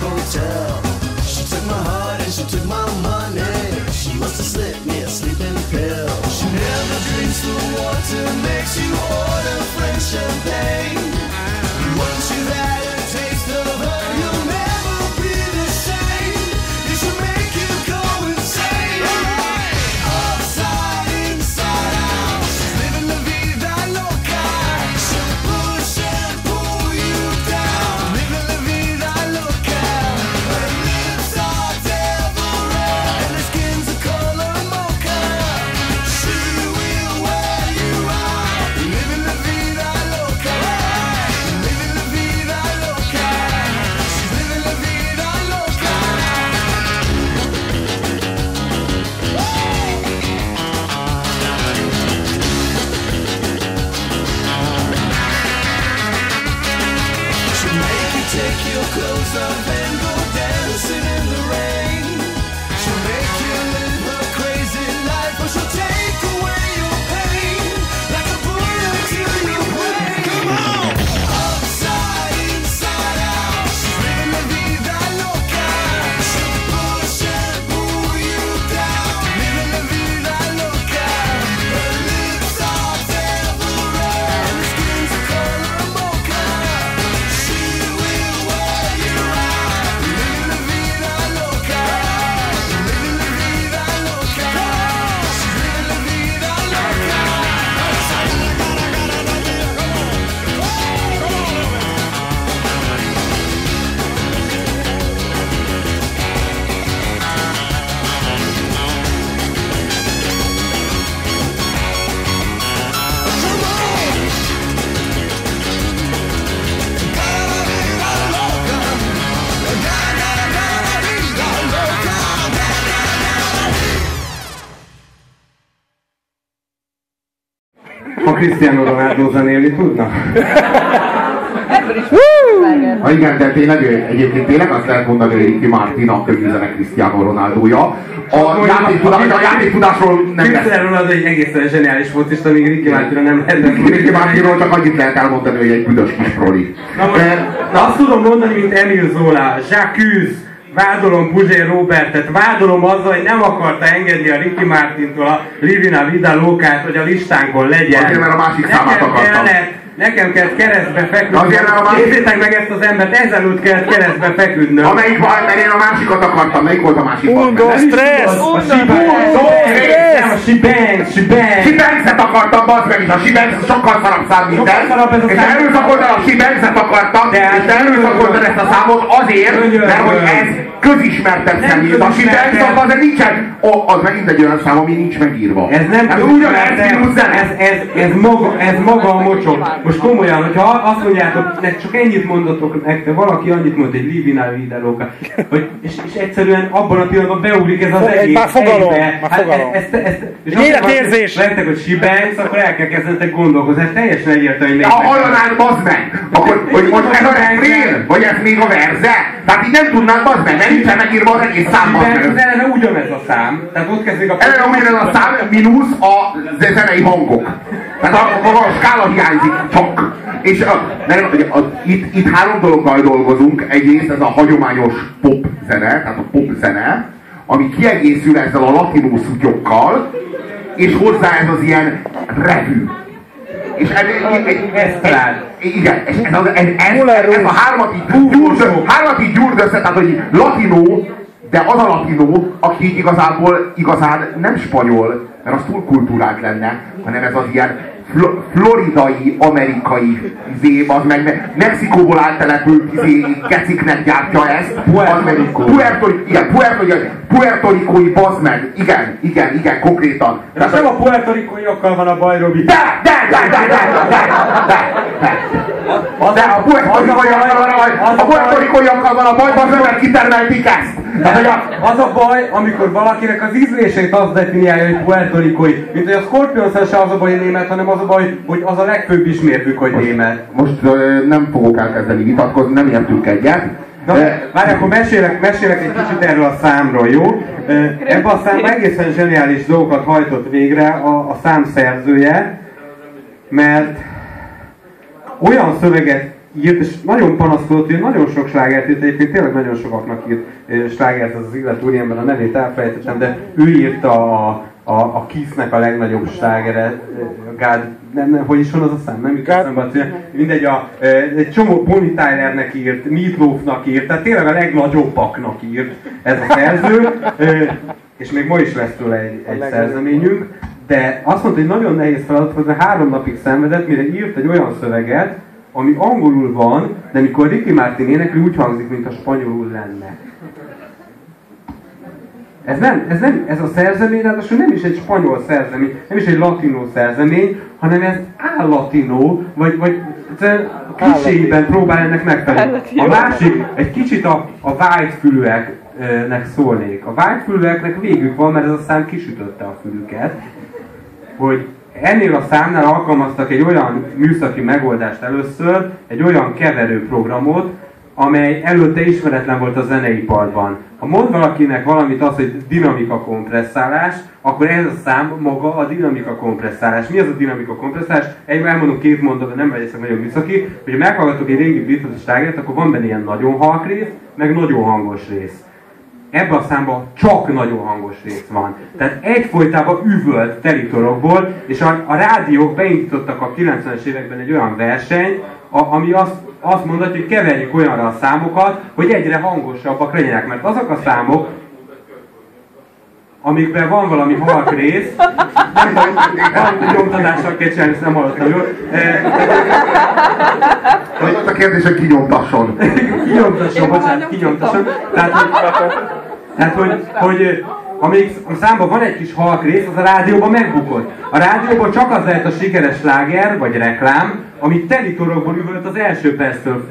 hotel. Ha Cristiano Ronaldo zenélni tudna? Ha igen, de tényleg, egyébként tényleg azt lehet mondani, hogy Ricky Martin a könyvzene Cristiano Ronaldoja. A, játéktudás, a játéktudásról nem lesz. Cristiano Ronaldo egy egészen zseniális focista, míg Ricky Martinra nem lehet. Ricky Martinról csak annyit lehet elmondani, hogy egy büdös kis proli. Na, most, na azt tudom mondani, mint Emil Zola, Jacques, vádolom Puzsér Robertet, vádolom azzal, hogy nem akarta engedni a Ricky Martintól a Livina Vida Lókát, hogy a listánkon legyen. Azért, mert a másik számát akartam. kellett, nekem kellett keresztbe feküdnöm. Azért, mert a másik- Nézzétek meg ezt az embert, ezelőtt kellett keresztbe feküdnöm. Amelyik van, mert én a másikat akartam. Melyik volt a másik? Un, dos, tres! A Shibang, nem a Shibang, Shibang. Sibengzet akartam, bazd meg, és a Sibengz sokkal szarabb szám minden. Sokkal szarabb ez a És erőszakoltad a Sibengzet akartam, De és te erőszakoltad ezt a számot azért, mert hogy ez közismertebb személy. A. Sibengz az nincsen, az megint egy olyan szám, ami nincs megírva. Ez nem ez közismert, ugyanez, ez, ez, ez, maga, ez maga a mocsok. Most komolyan, hogyha azt mondjátok, nek csak ennyit mondatok nektek, valaki annyit mond, egy Livina Videróka, hogy, és, és egyszerűen abban a pillanatban beugrik ez az Egy egész. már fogalom, egybe. már Hát fogalom. Ez, ez, ez, és Egy azt életérzés. Nektek, hogy Sibenz, akkor el kell kezdenetek gondolkozni. Ez teljesen egyértelmű, hogy Ha melyik hallanád, bazd meg! Akkor, hogy most ez a refrén? Vagy ez még a verze? Tehát így nem tudnád, bazd meg, mert nincsen megírva az egész szám, bazd Sibenz az meg. eleve ugyanez a szám. Tehát ott kezdődik a... Eleve ugyanez a szám, mínusz a zenei hangok. Tehát a, a, a skála hiányzik, csak. És a, nem, a, itt, itt három dologgal dolgozunk. Egyrészt ez a hagyományos pop zene, tehát a pop zene, ami kiegészül ezzel a latinó szutyokkal, és hozzá ez az ilyen revű. És ez, ez, ez, Esztrád. igen, és ez, ez, ez, ez, a hármat így gyúrd, hármat így gyúrd össze, tehát hogy latinó, de az a latinó, aki igazából igazán nem spanyol, mert az túl kultúrált lenne, hanem ez az ilyen flo- floridai, amerikai izé, az meg me- Mexikóból áttelepült izé, keciknek gyártja ezt. Puerto igen, Puerto, igen, Puerto Ricói, bazd meg, igen, igen, igen, konkrétan. De nem a puertorikóiokkal van a baj, Robi. De, de, de, de, de, de, de, de. De a puertorikóiakkal van a baj, a puertorikóiakkal van a baj, bazd meg, mert kitermelték ezt. Tehát, Az a baj, amikor valakinek az ízlését az definiálja, hogy puertorikói. Mint hogy a scorpions se az a baj, német, hanem az a baj, hogy az a legfőbb ismérvük, hogy német. most ö, nem fogok elkezdeni vitatkozni, nem értünk egyet. Na, várj, akkor mesélek, mesélek egy kicsit erről a számról, jó? Ebben a számban egészen zseniális dolgokat hajtott végre a, a szám szerzője, mert olyan szöveget írt, és nagyon panaszkodott, hogy nagyon sok slágert írt, egyébként tényleg nagyon sokaknak írt slágert ez az illető úriember, a nevét elfelejtettem, de ő írta a, a, a Kiss-nek a legnagyobb slágeret, ö, God, nem, nem, hogy is van az a szám, nem jut eszembe, mindegy, a, ö, egy csomó Bonnie Tylernek írt, Meatloafnak írt, tehát tényleg a legnagyobbaknak írt ez a szerző, ö, és még ma is lesz tőle egy, egy szerzeményünk, de azt mondta, hogy nagyon nehéz feladat volt, mert három napig szenvedett, mire írt egy olyan szöveget, ami angolul van, de mikor Ricky Martin énekli, úgy hangzik, mint a spanyolul lenne. Ez nem, ez nem, ez a szerzemény, ráadásul nem is egy spanyol szerzemény, nem is egy latinó szerzemény, hanem ez állatinó, vagy, vagy kliséiben próbál ennek megfelelni. A másik, egy kicsit a, a vágyfülűeknek szólnék. A vágyfülűeknek végük van, mert ez a szám kisütötte a fülüket, hogy ennél a számnál alkalmaztak egy olyan műszaki megoldást először, egy olyan keverőprogramot, amely előtte ismeretlen volt a zeneiparban. Ha mond valakinek valamit az, hogy dinamika kompresszálás, akkor ez a szám maga a dinamika kompresszálás. Mi az a dinamika kompresszálás? Egy elmondom két mondatot, nem legyek nagyon műszaki, hogy ha meghallgatok egy régi Beatles slágert, akkor van benne ilyen nagyon halk rész, meg nagyon hangos rész ebben a számban csak nagyon hangos rész van. Tehát egyfolytában üvölt teritorokból, és a, a rádiók beindítottak a 90-es években egy olyan versenyt, a, ami azt, azt mondatja, hogy keverjük olyanra a számokat, hogy egyre hangosabbak legyenek. Mert azok a számok, amikben van valami halk rész, nem van nyomtatással kell csinálni, ezt nem hallottam jól. Eh, Az a kérdés, hogy kinyomtasson. kinyomtasson, bocsánat, kinyomtasson. Tehát, hogy, tehát, hogy, hogy amíg a számban van egy kis halk rész, az a rádióban megbukott. A rádióban csak az lehet a sikeres sláger, vagy reklám, ami telitorokból üvölt az első perctől.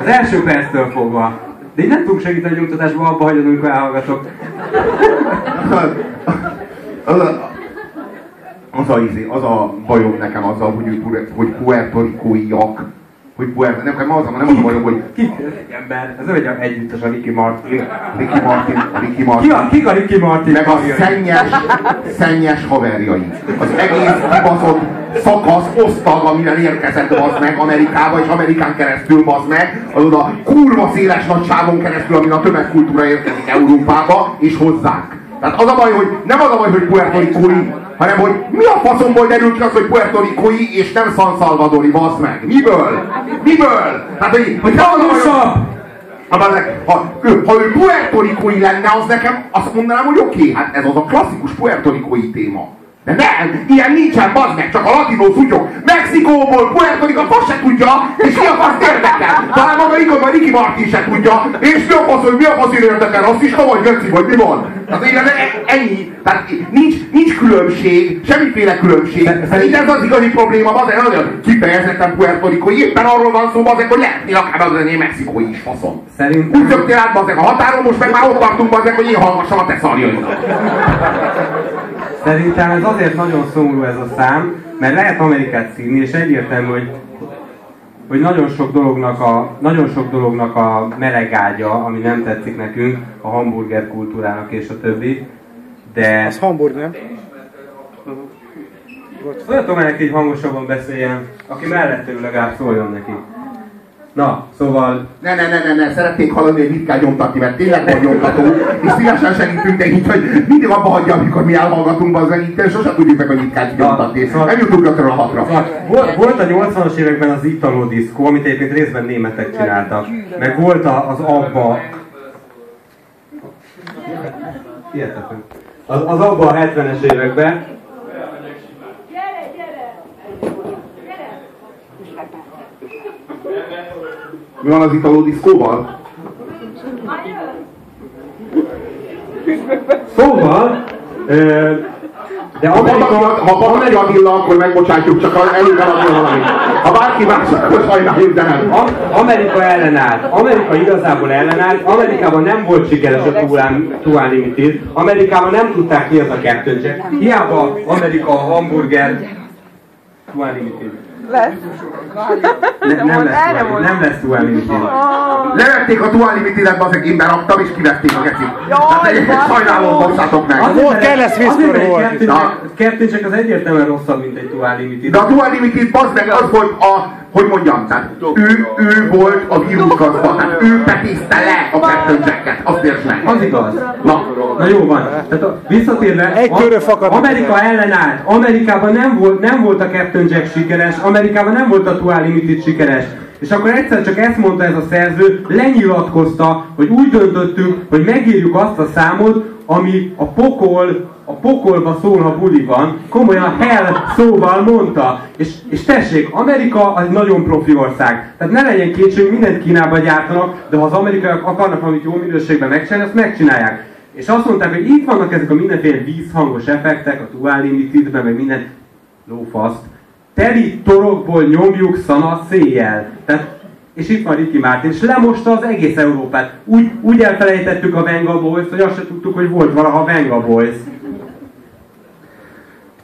Az első perctől fogva. De így nem tudunk segíteni a nyugtatásban, abba hagyod, amikor elhallgatok. Az a, az a, az a bajom nekem azzal, hogy, hogy, hogy puertorikóiak, hogy puerto, nekem az a, nem az a bajom, hogy Ki? Egy ember. Ez nem egy együttes a Ricky Martin. Ricky Martin, Ricky Ki Martin, a, kik a Ricky Martin? meg a szennyes, szennyes haverjai. Az egész kibaszott szakasz, osztag, amivel érkezett az meg Amerikába, és Amerikán keresztül az meg, az oda kurva széles nagyságon keresztül, amin a tömegkultúra érkezik Európába, és hozzánk. Tehát az a baj, hogy nem az a baj, hogy Puerto Ricói, hanem hogy mi a faszomból derül ki az, hogy Puerto Ricói, és nem San Salvadori, bazd meg. Miből? Miből? Tehát, hogy, hogy nem az a baj, hogy... Hangosabb! Ha, bazeg, ha, ő, ha ő puertorikói lenne, az nekem azt mondanám, hogy oké, okay, hát ez az a klasszikus puertorikói téma. De nem, ilyen nincsen, bazd meg, csak a latinó szutyok. Mexikóból, Puerto Rico, azt se tudja, és mi a fasz érdekel? Talán maga igaz, vagy Ricky Martin se tudja, és mi a fasz, hogy mi a fasz érdekel, rasszista vagy geci, vagy mi van? Tehát igen, e- ennyi. Tehát nincs, nincs különbség, semmiféle különbség. Így ez az igazi probléma, bazeg, nagyon kifejezetten Puerto Ricói, éppen arról van szó, bazeg, hogy lehetnél akár az lenni mexikói is faszom. Szerintem... Úgy szöktél át, bazeg, a határon, most meg már ott tartunk, bazeg, hogy én hallgassam a te szarjaidat. Szerintem ez azért nagyon szomorú ez a szám, mert lehet Amerikát színni, és egyértelmű, hogy, hogy nagyon sok dolognak a, nagyon sok dolognak a melegágya, ami nem tetszik nekünk, a hamburger kultúrának és a többi, de Az Hamburg, nem? Meg neki, hogy hangosabban beszéljen, aki mellette ül legalább szóljon neki. Na, szóval Ne, ne, ne, ne, ne, szeretnék hallani, hogy mit kell nyomtatni, mert tényleg van nyomtató, és szívesen segítünk, így, hogy mindig abba hagyja, amikor mi elhallgatunk, az itt sosem tudjuk meg, hogy mit kell nyomtatni. szóval- Nem jutunk ötről a hatra. Szóval volt, volt a 80-as években az Italo diszkó, amit egyébként részben németek csináltak. Meg volt a- az Abba... Hihetetlen. Az, az Abba a 70-es években. Gyere, gyere! Gyere! Mi van az italó diszkóval? Szóval... De Ha Amerika... Ha Pataki Attila, akkor megbocsátjuk, csak elég eladja valamit. Ha bárki más, akkor sajnáljuk, de nem. Am- Amerika ellenállt. Amerika igazából ellenállt. Amerikában nem volt sikeres a Tuan Limited. Amerikában nem tudták ki az a Captain Jack. Hiába Amerika a hamburger Tuan Limited. Lesz. Ne, nem, Mond, lesz erre nem lesz Tuan Limited. Levették a Tuan Limited-et, bazeg, én beraktam, és kivették a gecit. Basszus. sajnálom, basszátok meg. Volt, egy volt. Captain Na. Jack- Captain Jack az egyértelműen rosszabb, mint egy Tuan Limited. De a Tuan Limited, bazd meg, az volt a, hogy mondjam, tehát ő, ő volt a vírusgazda, tehát ő petészte le a Captain Jacket, azt értsd meg. Az igaz. Na, Na jó van. Tehát a, visszatérve, Egy fakad. Amerika ellenállt. Amerikában nem volt, nem volt a Captain Jack sikeres, Amerikában nem volt a Tuan Limited sikeres. És akkor egyszer csak ezt mondta ez a szerző, lenyilatkozta, hogy úgy döntöttünk, hogy megírjuk azt a számot, ami a pokol, a pokolba szól, ha buli van, komolyan hell szóval mondta. És, és tessék, Amerika az nagyon profi ország. Tehát ne legyen kétség, mindent Kínában gyártanak, de ha az amerikaiak akarnak valamit jó minőségben megcsinálni, azt megcsinálják. És azt mondták, hogy itt vannak ezek a mindenféle vízhangos effektek, a Dual Limitedben, meg minden lófaszt. Teli torokból nyomjuk szana széjjel. Tehát, és itt van Ricky Martin, és lemosta az egész Európát. Úgy, úgy elfelejtettük a Venga boys hogy azt se tudtuk, hogy volt valaha Venga Boys.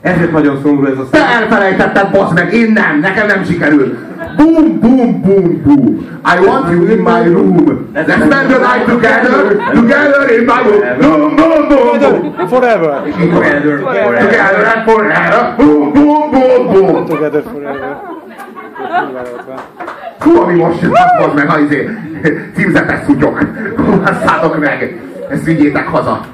Ezért nagyon szomorú ez a te szám. elfelejtetted, bazd meg, én nem, nekem nem sikerült. Boom, boom, boom, boom. I want you in my room. Let's spend the night together, together in my room. Boom, boom, boom, boom. Forever. Together, forever. Together and forever. Boom, boom, boom. Together forever. Hú, ami most jött, bazd meg, ha izé, címzetes szutyok. Hú, Basszátok meg. Ezt vigyétek haza.